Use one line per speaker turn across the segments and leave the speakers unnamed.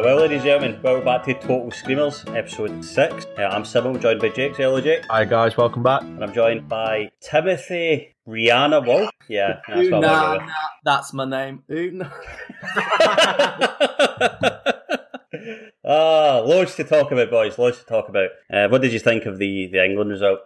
Well, well, well, ladies and gentlemen, welcome back to Total Screamers, episode 6. Uh, I'm Sybil, joined by Jake. Say hello, Jake.
Hi guys, welcome back.
And I'm joined by Timothy Rihanna Wolf. Yeah, that's
Ooh,
what
nah,
I'm
nah, that's my name. Ooh, nah.
Ah, loads to talk about, boys. Loads to talk about. Uh, what did you think of the, the England result?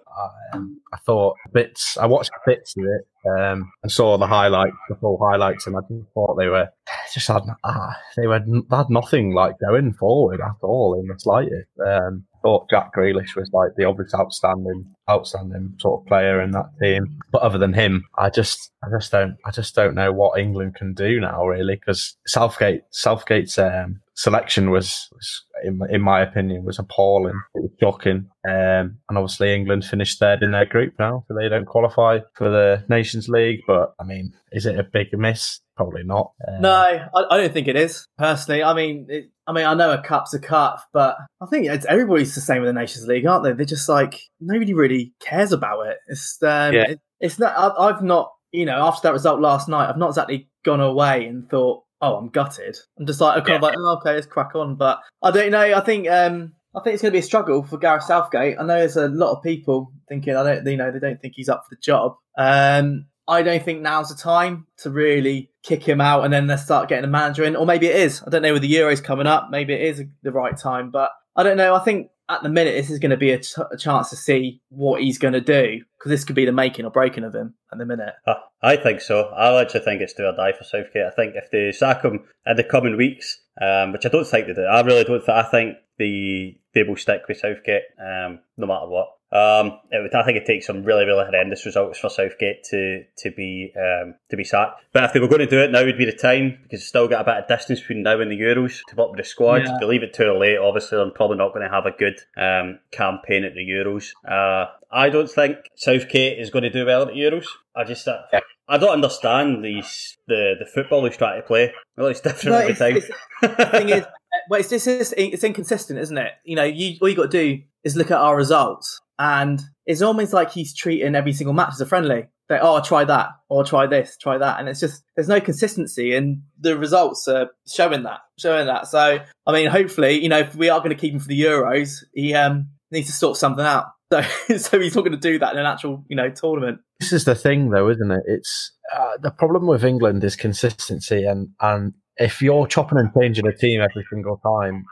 Um, I thought bits. I watched bits of it um, and saw the highlights, the full highlights, and I just thought they were just had ah, they were they had nothing like going forward at all in the slightest. Um, thought Jack Grealish was like the obvious outstanding, outstanding sort of player in that team. But other than him, I just, I just don't, I just don't know what England can do now, really, because Southgate, Southgate's um, selection was, was in, in my opinion, was appalling. It was shocking. Um, and obviously England finished third in their group now, so they don't qualify for the Nations League. But I mean, is it a big miss? Probably not. Um,
No, I, I don't think it is personally. I mean, it, I mean, I know a cup's a cup, but I think it's everybody's the same with the Nations League, aren't they? They're just like nobody really cares about it. It's um,
Yeah.
it, it's not. I, I've not, you know, after that result last night, I've not exactly gone away and thought, oh, I'm gutted. I'm just like, I'm kind of like, oh, okay, let's crack on. But I don't know. I think um, I think it's going to be a struggle for Gareth Southgate. I know there's a lot of people thinking, I don't, you know, they don't think he's up for the job. Um, I don't think now's the time to really kick him out and then let's start getting a manager in. Or maybe it is. I don't know with the Euros coming up. Maybe it is the right time. But I don't know. I think at the minute, this is going to be a, t- a chance to see what he's going to do because this could be the making or breaking of him at the minute.
Uh, I think so. I actually think it's do or die for Southgate. I think if they sack him in the coming weeks, um, which I don't think they do, I really don't. Th- I think the they will stick with Southgate um, no matter what. Um, it would, I think it takes some really, really horrendous results for Southgate to to be um, to be sacked. But if they were going to do it, now would be the time because it's still got a bit of distance between now and the Euros to work with the squad.
Yeah.
If they leave it too late, obviously they're probably not going to have a good um, campaign at the Euros. Uh, I don't think Southgate is going to do well at the Euros. I just uh, I don't understand these the the football he's trying to play. Well, it's different
No,
every
it's-
time.
it's- the thing is, well, it's just it's, it's inconsistent, isn't it? You know, you all you got to do is look at our results, and it's almost like he's treating every single match as a friendly. That oh, try that, or try this, try that, and it's just there's no consistency, and the results are showing that, showing that. So, I mean, hopefully, you know, if we are going to keep him for the Euros, he um needs to sort something out. So, so he's not going to do that in an actual, you know, tournament.
This is the thing, though, isn't it? It's uh, the problem with England is consistency, and and if you're chopping and changing a team every single time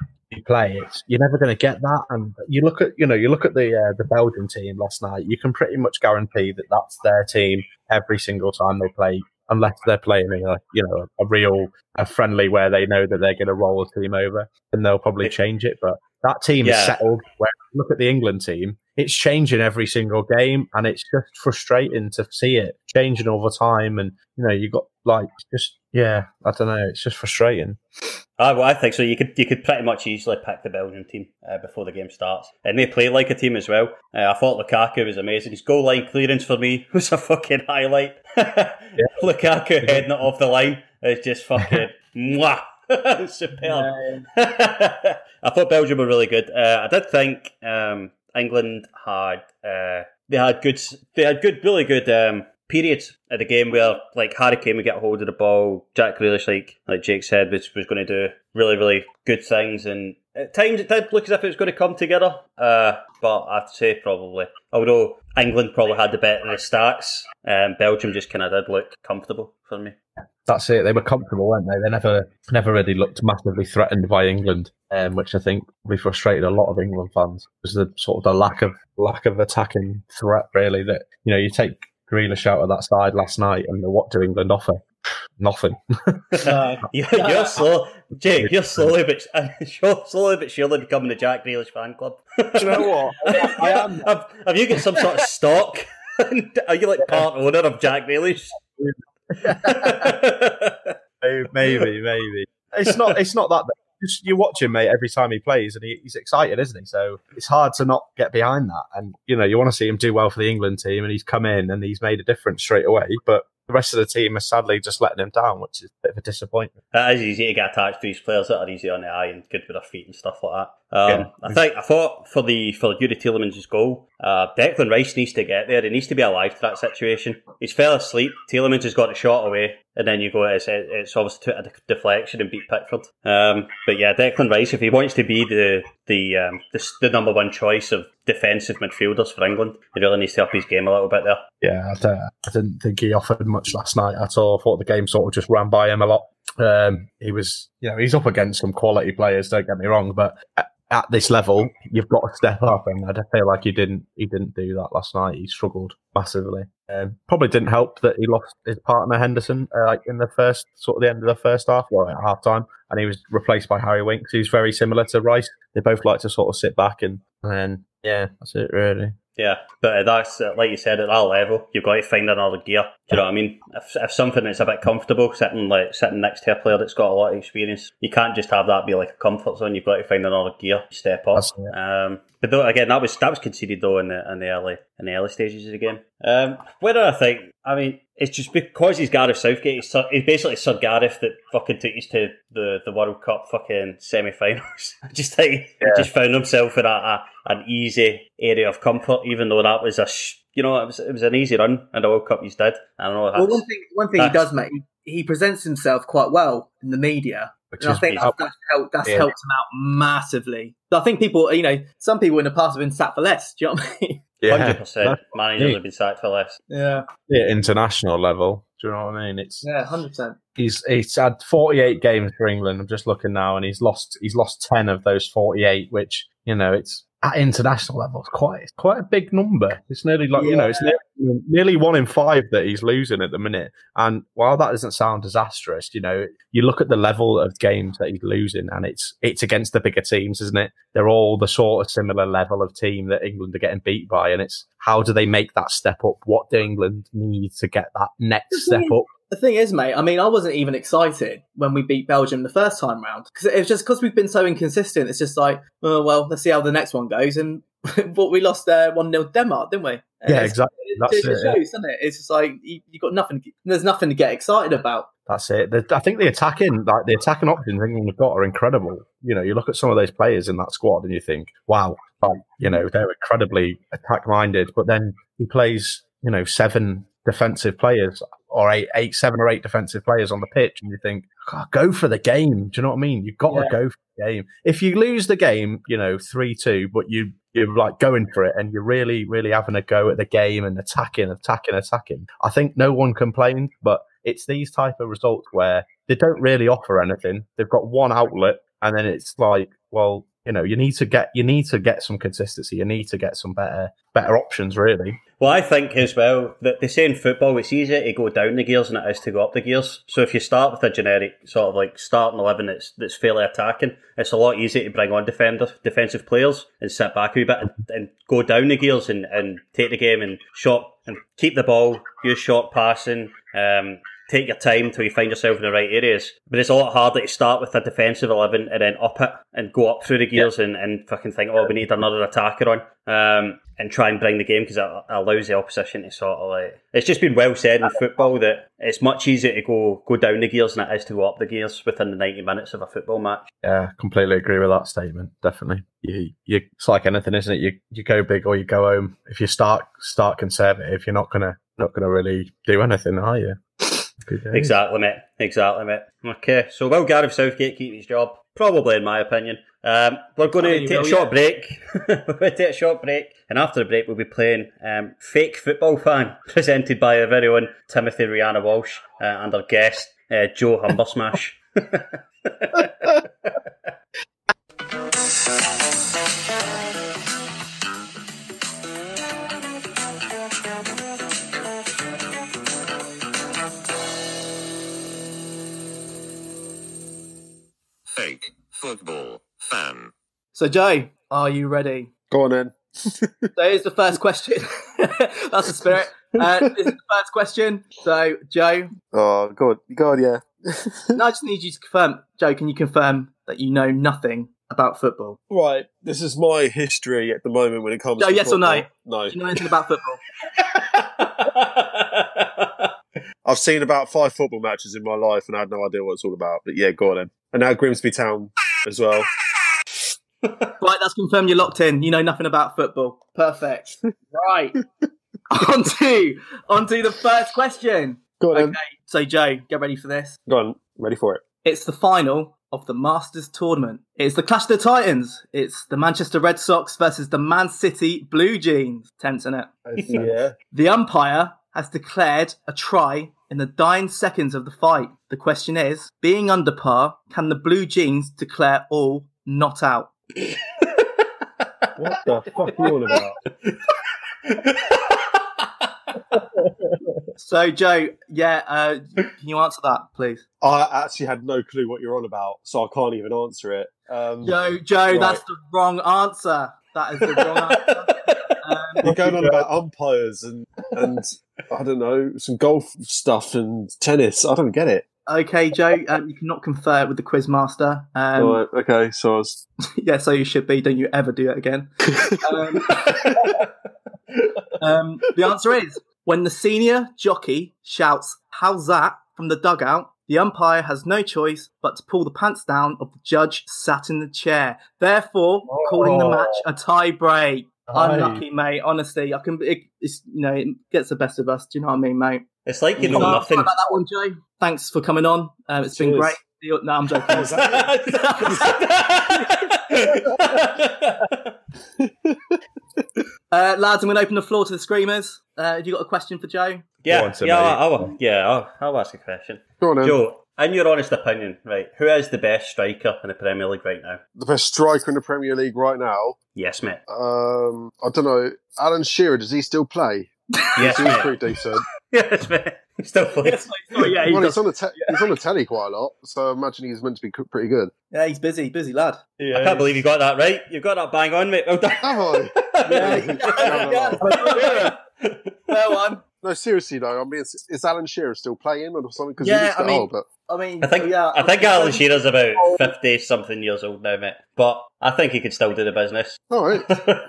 play, it's you're never going to get that. And you look at you know you look at the uh, the Belgian team last night. You can pretty much guarantee that that's their team every single time they play, unless they're playing in a you know a real a friendly where they know that they're going to roll a team over, and they'll probably change it. But that team
Yeah.
is settled. Where look at the England team, it's changing every single game, and it's just frustrating to see it changing all the time. And you know, you got like just yeah, I don't know, it's just frustrating.
Ah, well, I think so. You could you could pretty much easily pick the Belgian team uh, before the game starts, and they play like a team as well. Uh, I thought Lukaku was amazing. His goal line clearance for me was a fucking highlight. yeah. Lukaku heading it off the line is just fucking mwah. Superb. I thought Belgium were really good. Uh, I did think um, England had uh, they had good they had good really good um, periods at the game where like Harry Kane would get hold of the ball, Jack Grealish like like Jake said was was going to do really really good things, and at times it did look as if it was going to come together. Uh, but I'd say probably, although England probably had the better of the stats, um, Belgium just kind of did look comfortable for me.
That's it. They were comfortable, weren't they? They never never really looked massively threatened by England, um, which I think really frustrated a lot of England fans. Was the sort of the lack of lack of attacking threat, really. That you know, you take Grealish out of that side last night, and what do England offer? Nothing.
uh, you're, you're slow, Jake. You're slowly but you're slowly but surely becoming the Jack Grealish fan club.
do you know what?
I am. Have, have you got some sort of stock? Are you like part owner of Jack Grealish?
Maybe, maybe. It's not. It's not that. You watch him, mate, every time he plays, and he, he's excited, isn't he? So it's hard to not get behind that. And you know, you want to see him do well for the England team, and he's come in and he's made a difference straight away. But the rest of the team are sadly just letting him down, which is a bit of a disappointment.
It is easy to get attached to these players that are easy on the eye and good with their feet and stuff like that. Um, yeah. I think I thought for the for Youri Tielemans' goal, uh, Declan Rice needs to get there. He needs to be alive to that situation. He's fell asleep. Tielemans has got a shot away, and then you go. It's, it's obviously a deflection and beat Pickford. Um, but yeah, Declan Rice, if he wants to be the the, um, the the number one choice of defensive midfielders for England, he really needs to up his game a little bit there.
Yeah, I, didn't think he offered much last night at all. I thought the game sort of just ran by him a lot. Um, he was, you know, he's up against some quality players. Don't get me wrong, but at this level, you've got to step up, and I feel like he didn't. He didn't do that last night. He struggled massively. Um, probably didn't help that he lost his partner Henderson, uh, like in the first sort of the end of the first half, or at half time, and he was replaced by Harry Winks, who's very similar to Rice. They both like to sort of sit back and and yeah, that's it really.
Yeah, but that's uh, like you said at that level, you've got to find another gear. Do you know what I mean? If, if something that's a bit comfortable, sitting like sitting next to a player that's got a lot of experience, you can't just have that be like a comfort zone. You've got to find another gear, step up. Um, but though, again, that was that was conceded though in the in the early in the early stages of the game. Um, whether I think, I mean, it's just because he's Gareth Southgate. He's, he's basically Sir Gareth that fucking took us to the, the World Cup fucking semi-finals. just think yeah. he just found himself in a, a, an easy area of comfort, even though that was a sh- you know it was it was an easy run in the World Cup he's did. I don't know.
Well, one thing one thing he does, mate, he, he presents himself quite well in the media. Which and I think that's, that's, helped, that's yeah. helped him out massively. I think people, you know, some people in the past have been sacked for less. Do you know what I mean?
Yeah, hundred percent. Managers have been sacked for less.
Yeah,
yeah, international level. Do you know what I mean? It's
yeah, hundred percent.
He's he's had forty eight games for England. I'm just looking now, and he's lost he's lost ten of those forty eight, which you know it's at international level, it's quite it's quite a big number. It's nearly like yeah. you know, it's nearly, nearly, one in five that he's losing at the minute. And while that doesn't sound disastrous, you know, you look at the level of games that he's losing, and it's it's against the bigger teams, isn't it? They're all the sort of similar level of team that England are getting beat by, and it's how do they make that step up? What do England need to get that next step up?
The thing is, mate, I mean, I wasn't even excited when we beat Belgium the first time round because it was just because we've been so inconsistent. It's just like, oh, well, let's see how the next one goes. And but we lost uh, 1 0 Denmark, didn't we?
Yeah, exactly. That's
it, it shows, yeah. doesn't it? It's just like you, have got nothing, there's nothing to get excited about.
That's it. The, I think the attacking, like the attacking options England have got are incredible. You know, you look at some of those players in that squad and you think, wow, like, you know, they're incredibly attack minded. But then he plays, you know, seven defensive players or eight, eight, seven or eight defensive players on the pitch, and you think, ah, go for the game. Do you know what I mean? You've got yeah. to go for the game. If you lose the game, you know, three two, but you you're like going for it and you're really, really having a go at the game and attacking, attacking, attacking. I think no one complained, but it's these type of results where they don't really offer anything. They've got one outlet, and then it's like, well, you know, you need to get you need to get some consistency. You need to get some better better options, really.
Well, I think as well that they say in football it's easier to go down the gears than it is to go up the gears. So if you start with a generic sort of like starting eleven that's that's fairly attacking, it's a lot easier to bring on defender defensive players and sit back a wee bit and, and go down the gears and, and take the game and shot and keep the ball, use short passing, um, take your time till you find yourself in the right areas. But it's a lot harder to start with a defensive 11 and then up it and go up through the gears and, and fucking think, oh, we need another attacker on. Um, and try and bring the game because it allows the opposition to sort of like. It's just been well said in football that it's much easier to go go down the gears than it is to go up the gears within the ninety minutes of a football match.
Yeah, completely agree with that statement. Definitely, you, you it's like anything, isn't it? You you go big or you go home. If you start start conservative, you're not gonna not gonna really do anything, are you?
Exactly, mate. Exactly, mate. Okay, so will Gareth Southgate keep his job? Probably, in my opinion. Um, we're going to take a short break. we're going to take a short break, and after the break, we'll be playing um, Fake Football Fan, presented by our very own Timothy Rihanna Walsh uh, and our guest, uh, Joe Humbersmash.
So, Joe, are you ready?
Go on then.
so here's the first question. That's the spirit. Uh, this is the first question. So, Joe.
Oh, God. God, yeah.
no, I just need you to confirm. Joe, can you confirm that you know nothing about football?
Right. This is my history at the moment when it comes to football.
Joe,
to
yes
football.
or no?
No.
Do you know anything about football?
I've seen about five football matches in my life and I had no idea what it's all about. But yeah, go on then. And now Grimsby Town as well.
Right, that's confirmed you're locked in. You know nothing about football. Perfect. right. on to, on to the first question.
Go on
okay,
then.
so Joe, get ready for this.
Go on. Ready for it.
It's the final of the Masters tournament. It's the Clash of the Titans. It's the Manchester Red Sox versus the Man City Blue Jeans. Tense, isn't it?
yeah.
The umpire has declared a try in the dying seconds of the fight. The question is, being under par, can the Blue Jeans declare all not out?
What the fuck are you on about?
So, Joe, yeah, uh, can you answer that, please?
I actually had no clue what you're on about, so I can't even answer it. Um,
Joe, Joe,
right.
that's the wrong answer. That is the wrong answer. Um,
You're going on about umpires and and I don't know some golf stuff and tennis. I don't get it.
Okay, Joe, um, you cannot confer with the quizmaster. Um,
right, okay, so I was
yeah, so you should be. Don't you ever do it again. um, um, the answer is when the senior jockey shouts, How's that? from the dugout, the umpire has no choice but to pull the pants down of the judge sat in the chair, therefore calling the match a tie break. Unlucky, mate. Honestly, I can. It, it's you know, it gets the best of us. Do you know what I mean, mate?
It's like you know
Sorry
nothing.
about that one, Joe. Thanks for coming on. Um, it's been great. No, I'm joking. Uh, lads, I'm going to open the floor to the screamers. Uh, have you got a question for Joe?
yeah,
on,
yeah. I'll, I'll- yeah, I'll, I'll ask a question.
go on.
Joe, in your honest opinion, right, who is the best striker in the Premier League right now?
The best striker in the Premier League right now.
Yes, mate.
Um, I don't know. Alan Shearer, does he still play?
Yes,
He's
mate.
pretty decent.
Yes, mate. He still plays.
Sorry, yeah, he
well,
does.
he's on the te- he's on the telly quite a lot, so I imagine he's meant to be co- pretty good.
yeah, he's busy, busy lad.
Yeah, I can't believe you got that right. You got that bang on, mate. Well done.
Have I?
Yeah,
No, no, no.
Well, one.
No, seriously though. I mean, is, is Alan Shearer still playing or something? Because
Yeah,
he looks
I
a bit
mean-
old, but
I mean,
I think
yeah,
I think Alan Shearer's about oh. fifty something years old now, mate. But I think he could still do the business.
all right.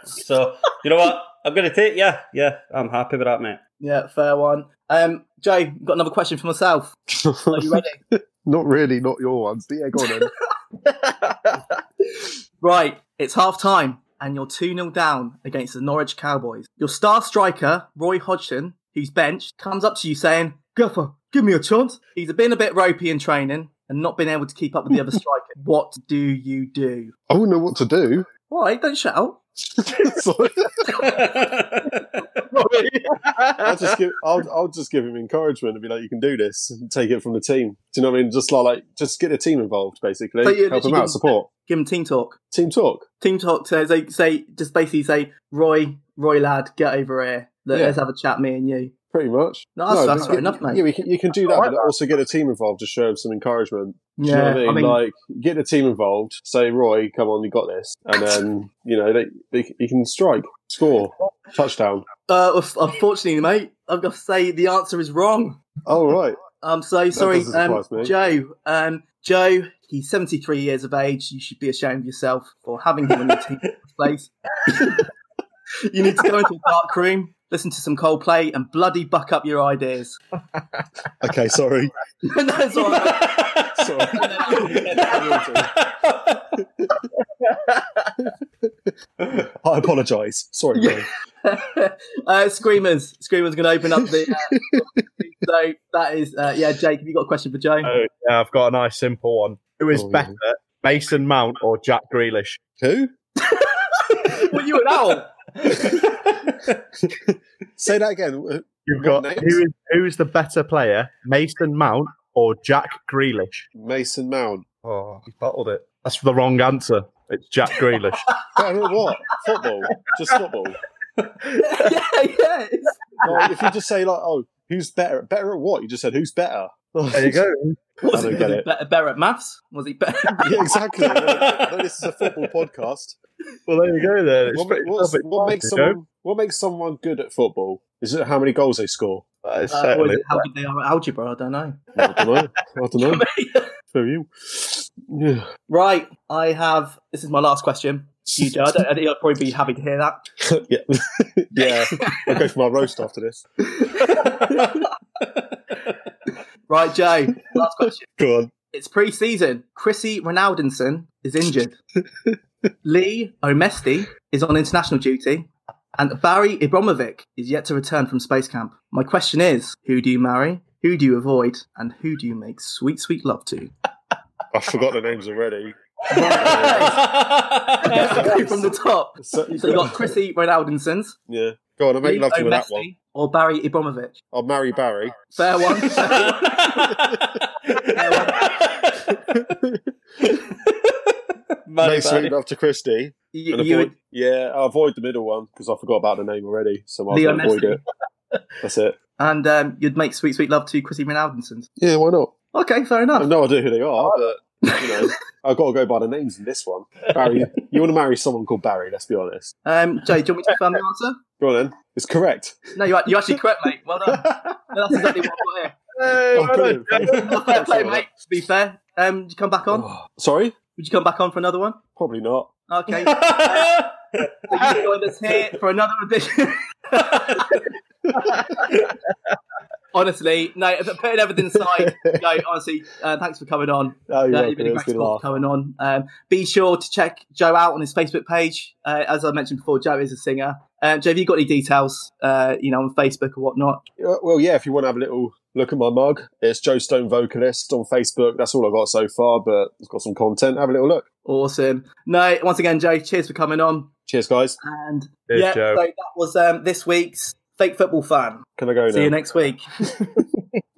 so you know what? I'm gonna take yeah, yeah. I'm happy with that, mate.
Yeah, fair one. Um, Joe, got another question for myself. Are you ready?
not really, not your ones, but yeah, go on then.
right, it's half time, and you're 2 0 down against the Norwich Cowboys. Your star striker, Roy Hodgson, who's benched, comes up to you saying, Guffer, give me a chance. He's been a bit ropey in training and not been able to keep up with the other striker. What do you do?
I wouldn't know what to do.
Why? Don't shout.
I'll just give I'll, I'll just give him encouragement and be like, you can do this, and take it from the team. Do you know what I mean? Just like, like just get the team involved, basically,
So
help him
literally
out, support.
Give him team talk.
Team talk.
Team talk says they say just basically say Roy, Roy lad, get over here.
Yeah.
Let's have a chat, me and you.
Pretty much.
No, that's- that's
but-
fair enough, mate.
Yeah, can, you can do that, but also get a team involved to show them some encouragement. Do you know
Yeah,
what I mean?
I mean-
like, get the team involved, say, Roy, come on, you got this. And then, you know, they, they, you can strike, score, touchdown.
Uh, unfortunately, mate, I've got to say the answer is wrong.
Oh, right.
I'm so sorry, um. Joe. Um, Joe, he's 73 years of age. You should be ashamed of yourself for having him in your team in the first place. you need to go into a dark room, listen to some Coldplay, and bloody buck up your ideas.
Okay, sorry.
no, it's all right.
I apologise. Sorry, Roy.
uh, Screamers. Screamers going to open up the. Uh, so that is, uh, yeah, Jake, have you got a question for Joe?
Oh, yeah, I've got a nice simple one. Who is
Oh,
better, Mason Mount or Jack Grealish?
Who?
Were you an owl?
Say that again.
You've got who is who is the better player, Mason Mount or Jack Grealish?
Mason Mount.
Oh, he bottled it. That's the wrong answer. It's Jack Grealish.
Better at what? Football. Just football.
yeah, yeah. it's-
Like, if you just say, like, oh, who's better? Better at what? You just said, who's better?
There you go.
Was
I don't
he,
get it.
better, better at maths? Was he better?
Yeah, exactly. This is a football podcast.
Well, there you go. Then it's
What,
pretty
what's-
self-explanatory,
what makes
you know?
someone what makes someone good at football? Is it how many goals they score?
That is
Uh,
certainly-
is how good they are at algebra? I don't know.
I don't know. I don't know. For you. Yeah.
Right, I have. This is my last question. To You, Joe. I, don't, I think you'll probably be happy to hear that.
yeah. yeah. I'll go for my roast after this.
Right, Jay. Last question.
Go on.
It's pre-season. Chrissy Ronaldinson is injured. Lee Omesti is on international duty, and Barry Ibramovic is yet to return from space camp. My question is: Who do you marry? Who do you avoid? And who do you make sweet, sweet love to?
I forgot the names already.
Go from the top. So you got Chrissy Ronaldinsons,
Yeah. Go on, I make
Lee
love to you with that one.
Or Barry Ibramovic.
I'll marry Barry.
Fair one.
Make sweet love to Christy.
You-
and
you would-
yeah, I'll avoid the middle one because I forgot about the name already. So I'll avoid
Messi.
it. That's it.
and um, you'd make sweet, sweet love to Chrissy Ronaldinsons.
Yeah, why not?
Okay, fair
I
enough.
have no idea who they are, but you know, I've got to go by the names in this one. Barry, you want to marry someone called Barry? Let's be honest.
Um, Jay, do you want me to confirm the answer?
Go on then. It's correct.
No, you you actually correct, mate. Well done. No, that's exactly what I've got here.
Hey,
Oh,
well
brilliant.
done,
fair play, mate. To be fair, um, did you come back on?
Oh, sorry,
Would you come back on for another one?
probably not.
Okay. Uh, so you joined us here for another edition. Honestly, no, putting everything aside, no, honestly, uh, thanks for coming on.
Oh, you're
Uh,
welcome.
you've been a great
been a
sport
laugh.
coming on. Um, be sure to check Joe out on his Facebook page. Uh, as I mentioned before, Joe is a singer. Um, Joe, have you got any details, uh, you know, on Facebook or whatnot?
Well, yeah, if you want to have a little look at my mug, it's Joe Stone Vocalist on Facebook. That's all I've got so far, but it's got some content. Have a little look.
Awesome. No, once again, Joe, cheers for coming on.
Cheers, guys.
And
Cheers,
yeah,
Joe.
so that was um, this week's Fake Football Fan.
Can I go
See
now?
you next week.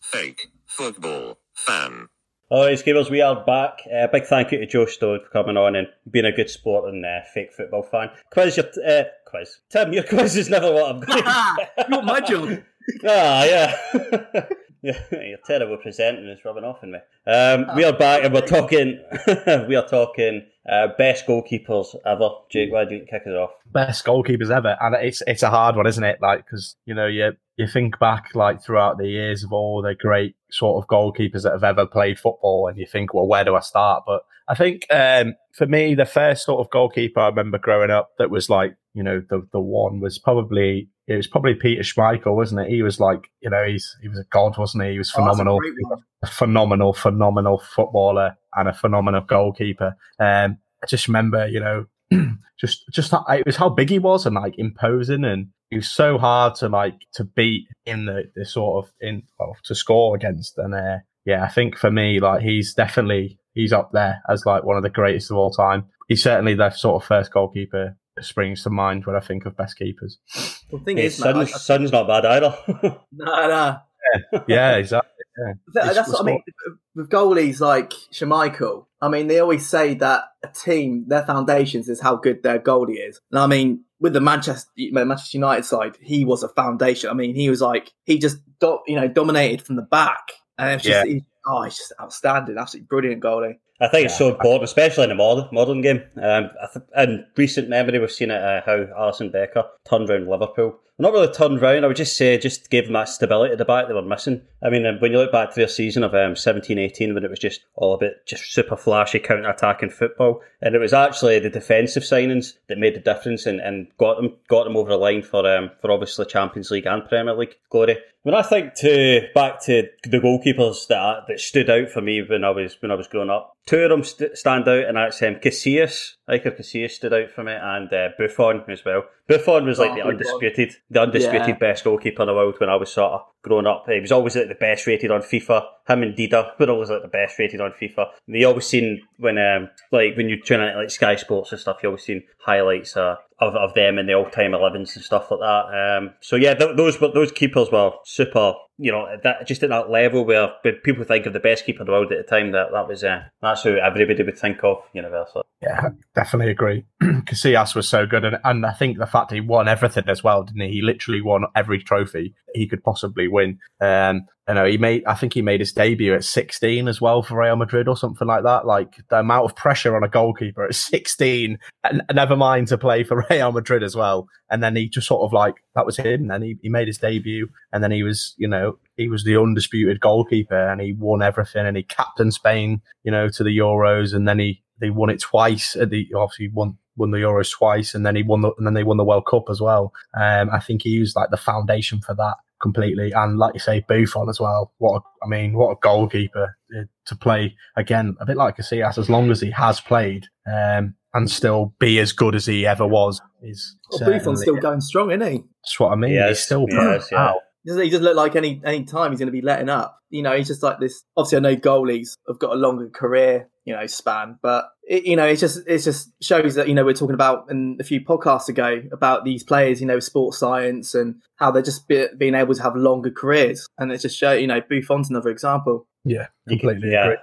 Fake football fan.
All right, Skibbles, we are back. Uh, big thank you to Joe Stone for coming on and being a good sport and uh, fake football fan. Quiz, your uh, quiz. Tim, your quiz is never what I'm going to
Not my job.
Ah, yeah. yeah. You're terrible presenting. It's rubbing off on me. Um, we are back and we're talking. we are talking uh, best goalkeepers ever. Jake, why do you kick us off?
best goalkeepers ever, and it's it's a hard one, isn't it? Like because you know you you think back like throughout the years of all the great sort of goalkeepers that have ever played football, and you think, well, where do I start? But I think um, for me, the first sort of goalkeeper I remember growing up that was like you know the the one was probably it was probably Peter Schmeichel, wasn't it? He was like you know he's he was a god, wasn't he? He was
Oh,
phenomenal
great
a phenomenal, phenomenal footballer and a phenomenal goalkeeper. Um, I just remember, you know, just just how, it was how big he was and like imposing, and he was so hard to like to beat in the, the sort of in well, to score against. And uh, yeah, I think for me, like he's definitely he's up there as like one of the greatest of all time. he's certainly the sort of first goalkeeper that springs to mind when I think of best keepers.
The thing
Hey,
is, man,
Son's,
I-
Son's not bad either.
no, no.
Yeah, exactly. Yeah.
That's what I mean. With goalies like Schmeichel, I mean, they always say that a team, their foundations is how good their goalie is. And I mean, with the Manchester Manchester United side, he was a foundation. I mean, he was like he just do, you know dominated from the back, and it's just
Yeah.
he, oh, he's just outstanding, absolutely brilliant goalie.
I think it's so important, especially in the modern modern game. Um, I th- in recent memory, we've seen it uh, how Alisson Becker turned around Liverpool. Not really turned round. I would just say just gave them that stability at the back they were missing. I mean, um, when you look back to their season of um, 17-18, when it was just all a bit just super flashy counter attacking football, and it was actually the defensive signings that made the difference and, and got them got them over the line for um, for obviously Champions League and Premier League glory. When I think to back to the goalkeepers that that stood out for me when I was when I was growing up, two of them st- stand out, and that's um, Casillas. Iker Casillas stood out for me, and uh, Buffon as well. Buffon was like
Oh,
the undisputed, the undisputed
Yeah.
best goalkeeper in the world when I was sort of growing up. He was always like the best rated on FIFA. Him and Dida were always like the best rated on FIFA. And they always seen when um like when you tune into like Sky Sports and stuff, you always seen highlights uh, of of them in the all time 11s and stuff like that. Um, so yeah, th- those those keepers were super. You know, that just at that level where people think of the best keeper in the world at the time, that that was uh, that's who everybody would think of universally.
Yeah, definitely agree. Casillas was so good, and, and I think the fact he won everything as well, didn't he? He literally won every trophy he could possibly win. Um, you know, he made. I think he made his debut at 16 as well for Real Madrid or something like that. Like the amount of pressure on a goalkeeper at 16, and never mind to play for Real Madrid as well. And then he just sort of like that was him. And then he, he made his debut, and then he was, you know, he was the undisputed goalkeeper, and he won everything, and he captained Spain, you know, to the Euros, and then he they won it twice. At the obviously won won the Euros twice, and then he won the and then they won the World Cup as well. Um, I think he was like the foundation for that completely. And like you say, Buffon as well. What a, I mean, what a goalkeeper uh, to play again. A bit like Casillas, as long as he has played. Um, and still be as good as he ever was. Is
Well, Buffon's still going strong, isn't he?
That's what I mean.
He
He's still
he
playing
yeah.
out.
He doesn't he just look like any any time he's going to be letting up? You know, he's just like this. Obviously, I know goalies have got a longer career, you know, span, but it, you know, it's just it just shows that you know we're talking about in a few podcasts ago about these players, you know, sports science and how they're just be, being able to have longer careers, and it just show you know Buffon's another example.
Yeah, completely
yeah.
agree.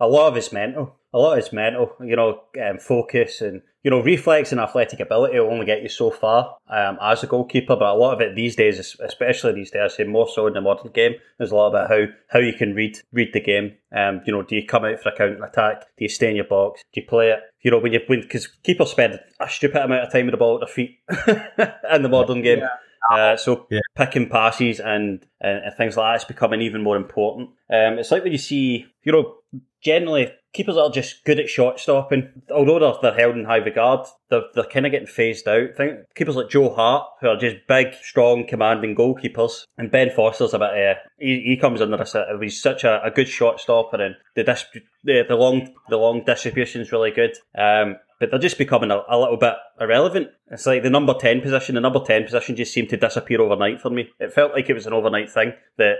A lot of it's mental. A lot of it's mental. You know, um, focus and you know reflex and athletic ability will only get you so far um, as a goalkeeper. But a lot of it these days, especially these days, I say more so in the modern game, there's a lot about how how you can read read the game. Um, you know, do you come out for a counter attack? Do you stay in your box? Do you play it? You know, when you when because keepers spend a stupid amount of time with the ball at their feet in the modern game. Uh, so picking passes and, and, and things like that is becoming even more important. Um, it's like when you see, you know, generally keepers are just good at shot stopping, although they're, they're held in high regard, they're, they're kind of getting phased out. I Think keepers like Joe Hart, who are just big, strong, commanding goalkeepers, and Ben Foster's a bit. Uh, he, he comes under this. Uh, he's such a, a good shot stopper, and the, the the long the long distribution's really good. Um, but they're just becoming a, a little bit irrelevant. It's like the number 10 position, the number 10 position just seemed to disappear overnight for me. It felt like it was an overnight thing that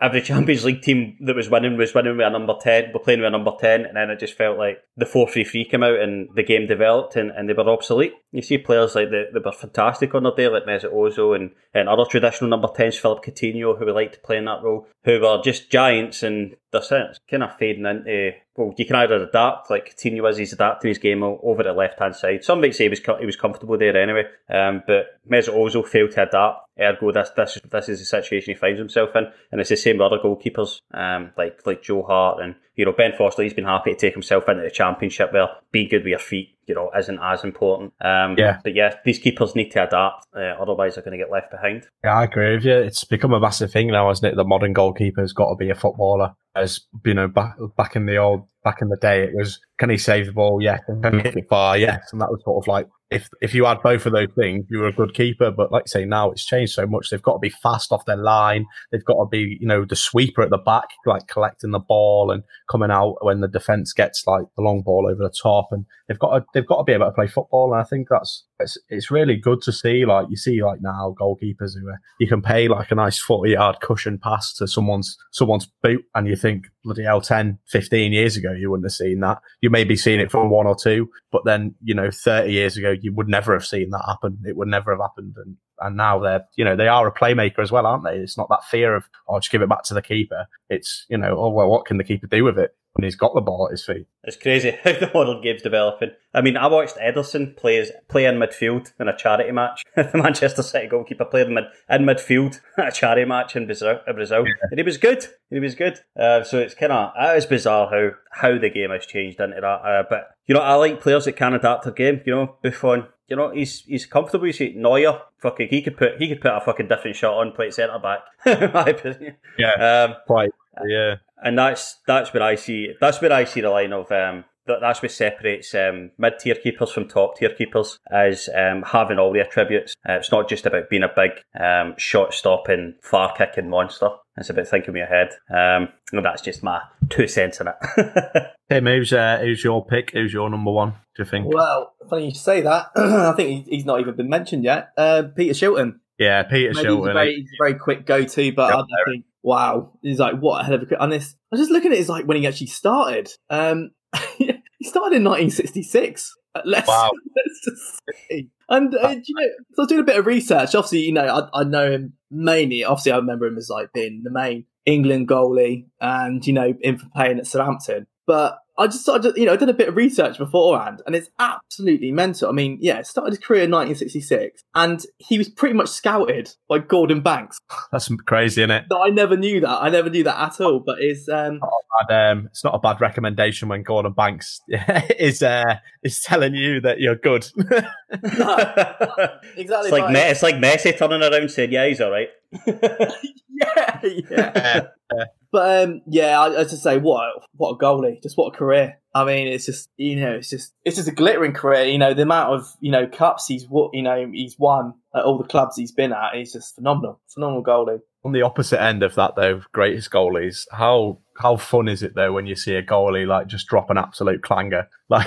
every Champions League team that was winning was winning with a number 10, were playing with a number 10, and then it just felt like the 4 3 3 came out and the game developed and, and they were obsolete. You see players like that that were fantastic on their day, like Mesut Ozil and, and other traditional number 10s, Philip Coutinho, who we like to play in that role, who were just giants and they're kind of fading into well, you can either adapt, like Coutinho is, he's adapting his game over the left hand side. Some might say he was co- he was comfortable there anyway, um, but Mesut Ozil failed to adapt. Ergo, this this this is the situation he finds himself in, and it's the same with other goalkeepers, um, like like Joe Hart and you know Ben Foster. He's been happy to take himself into the championship where being good with your feet, you know, isn't as important. Um,
Yeah.
but yeah, these keepers need to adapt, uh, otherwise they're going to get left behind.
Yeah, I agree with you. It's become a massive thing now, hasn't it? The modern goalkeeper's got to be a footballer. As you know, back back in the old back in the day, it was can he save the ball? Yes. Can he hit it far? Yes. And that was sort of like if if you had both of those things, you were a good keeper. But like I say, now it's changed so much. They've got to be fast off their line. They've got to be, you know, the sweeper at the back, like collecting the ball and coming out when the defense gets like the long ball over the top. And they've got to they've got to be able to play football. And I think that's it's it's really good to see. Like you see, like now goalkeepers who are, you can pay like a nice forty yard cushion pass to someone's someone's boot, and you think bloody hell 10, 15 years ago, you wouldn't have seen that. You may be seeing it from one or two, but then, you know, 30 years ago, you would never have seen that happen. It would never have happened. And, and now they're, you know, they are a playmaker as well, aren't they? It's not that fear of, oh, just give it back to the keeper. It's, you know, oh, well, what can the keeper do with it? when he's got the ball at his feet.
It's crazy how the modern game's developing. I mean, I watched Ederson play play in midfield in a charity match. the Manchester City goalkeeper played in, mid, in midfield at a charity match in Brazil, in Brazil. Yeah. and he was good. He was good. Uh, so it's kind of it is bizarre how how the game has changed into that. Uh, but you know, I like players that can adapt their game. You know, Buffon. You know, he's he's comfortable. You see, Neuer, fucking, he could put he could put a fucking different shot on, play centre back. my opinion.
Yeah, um, quite. Yeah
and that's that's where I see that's where I see the line of um, that's what separates um, mid tier keepers from top tier keepers as um, having all the attributes. Uh, it's not just about being a big um, shot stopping, far kicking monster. It's about thinking with your head. Um, and that's just my two cents in it.
Tim, who's uh, who's your pick? Who's your number one? Do you think?
Well, funny you say that. I think he's not even been mentioned yet. Uh, Peter Shilton.
Yeah, Peter Maybe Shilton. He's a
very, he's a very quick go to, but I think wow, he's like what a hell of a. And this, I was just looking at his like when he actually started. Um, he started in 1966. Let's, wow. let's just see. And uh, you know, so I was doing a bit of research. Obviously, you know, I, I know him mainly. Obviously, I remember him as like being the main England goalie, and you know, him for playing at Southampton. But I just started, you know, I did a bit of research beforehand, and it's absolutely mental. I mean, yeah, started his career in 1966, and he was pretty much scouted by Gordon Banks.
That's crazy, isn't it?
No, I never knew that. I never knew that at all. But it's um,
bad, um, it's not a bad recommendation when Gordon Banks is uh, is telling you that you're good.
exactly.
It's like Me- it's like Messi turning around saying, "Yeah, he's all right."
yeah, yeah. But um, yeah, I, I just say what what a goalie, just what a career. I mean, it's just you know, it's just it's just a glittering career. You know, the amount of you know cups he's what you know he's won at all the clubs he's been at is just phenomenal, phenomenal goalie.
On the opposite end of that, though, greatest goalies, how how fun is it though when you see a goalie like just drop an absolute clanger? Like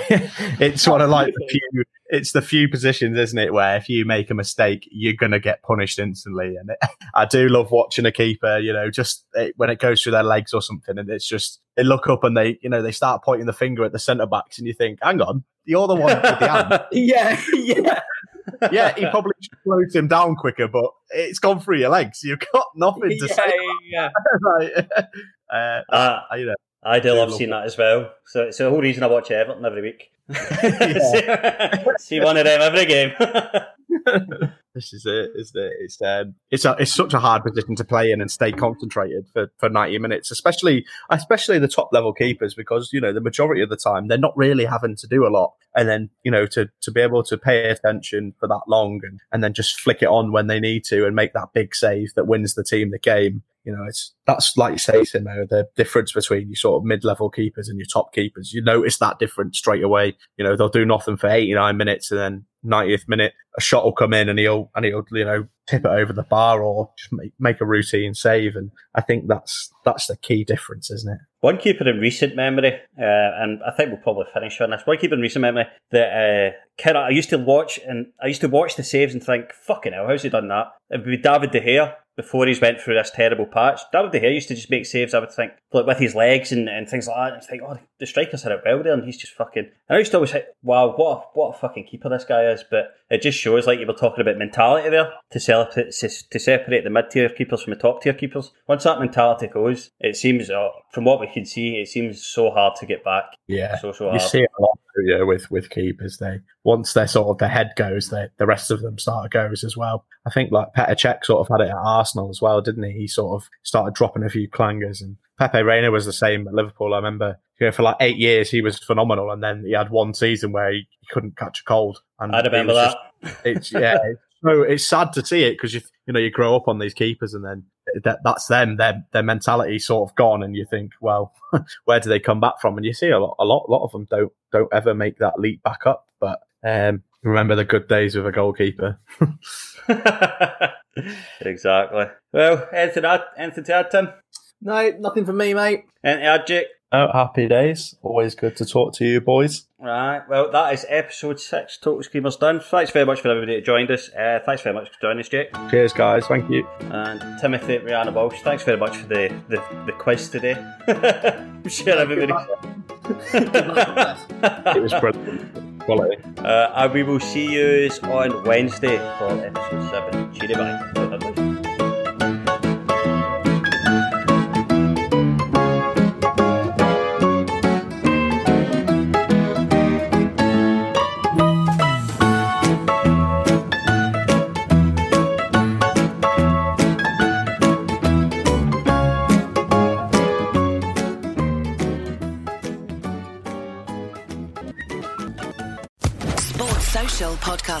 it's one of like the few, it's the few positions, isn't it, where if you make a mistake, you're gonna get punished instantly. And it, I do love watching a keeper, you know, just it, when it goes through their legs or something, and it's just they look up and they, you know, they start pointing the finger at the centre backs, and you think, hang on, you're the one with the hand.
yeah, yeah
yeah, he probably closed him down quicker, but it's gone through your legs. You've got nothing to
yeah,
say.
Yeah,
right. uh, uh, you know,
I do love seeing that as well. So it's the whole reason I watch Everton every week. see one of them every game.
this is it, isn't it? It's um, it's a, it's such a hard position to play in and stay concentrated for, for ninety minutes, especially especially the top level keepers, because you know the majority of the time they're not really having to do a lot, and then you know to to be able to pay attention for that long and and then just flick it on when they need to and make that big save that wins the team the game. You know, it's that's like you say, Simo, the difference between your sort of mid-level keepers and your top keepers. You notice that difference straight away. You know, they'll do nothing for 89 minutes and then 90th minute, a shot will come in and he'll and he'll you know tip it over the bar or just make, make a routine save. And I think that's that's the key difference, isn't it?
One keeper in recent memory, uh, and I think we'll probably finish on this. One keeper in recent memory that uh, kind of I used to watch and I used to watch the saves and think, "Fucking hell, how's he done that?" It would be David De Gea before he's went through this terrible patch. David De Gea used to just make saves, I would think, like with his legs and, and things like that. And I think, oh, the strikers had it well there, and he's just fucking. And I used to always think, wow, what a, what a fucking keeper this guy is. But it just shows, like you were talking about mentality there, to, separate, to separate the mid tier keepers from the top tier keepers. Once that mentality goes, it seems, uh, from what we can see, it seems so hard to get back.
Yeah,
so so
you see it a lot yeah, with with keepers. They once their sort of the head goes, they, the rest of them start goes as well. I think like Petr Cech sort of had it at Arsenal as well, didn't he? He sort of started dropping a few clangers, and Pepe Reina was the same at Liverpool. I remember you know, for like eight years he was phenomenal, and then he had one season where he, couldn't catch a cold. And
I remember that.
Just, it's yeah, so it's sad to see it because you you know you grow up on these keepers and then that that's them their their mentality sort of gone and you think well where do they come back from and you see a lot a lot a lot of them don't don't ever make that leap back up but um, remember the good days with a goalkeeper
exactly well anything, add, anything to add Tim
no nothing for me mate
anything to add Jake
Oh, happy days. Always good to talk to you, boys.
Right, well, that is episode six. Total Screamers done. Thanks very much for everybody that joined us. Uh, thanks very much for joining us, Jake.
Cheers, guys. Thank you.
And Timothy Rihanna Walsh, thanks very much for the, the, the quiz today. I'm sure everybody.
It was brilliant. Quality.
Uh, and we will see you on Wednesday for episode seven. Cheery bye.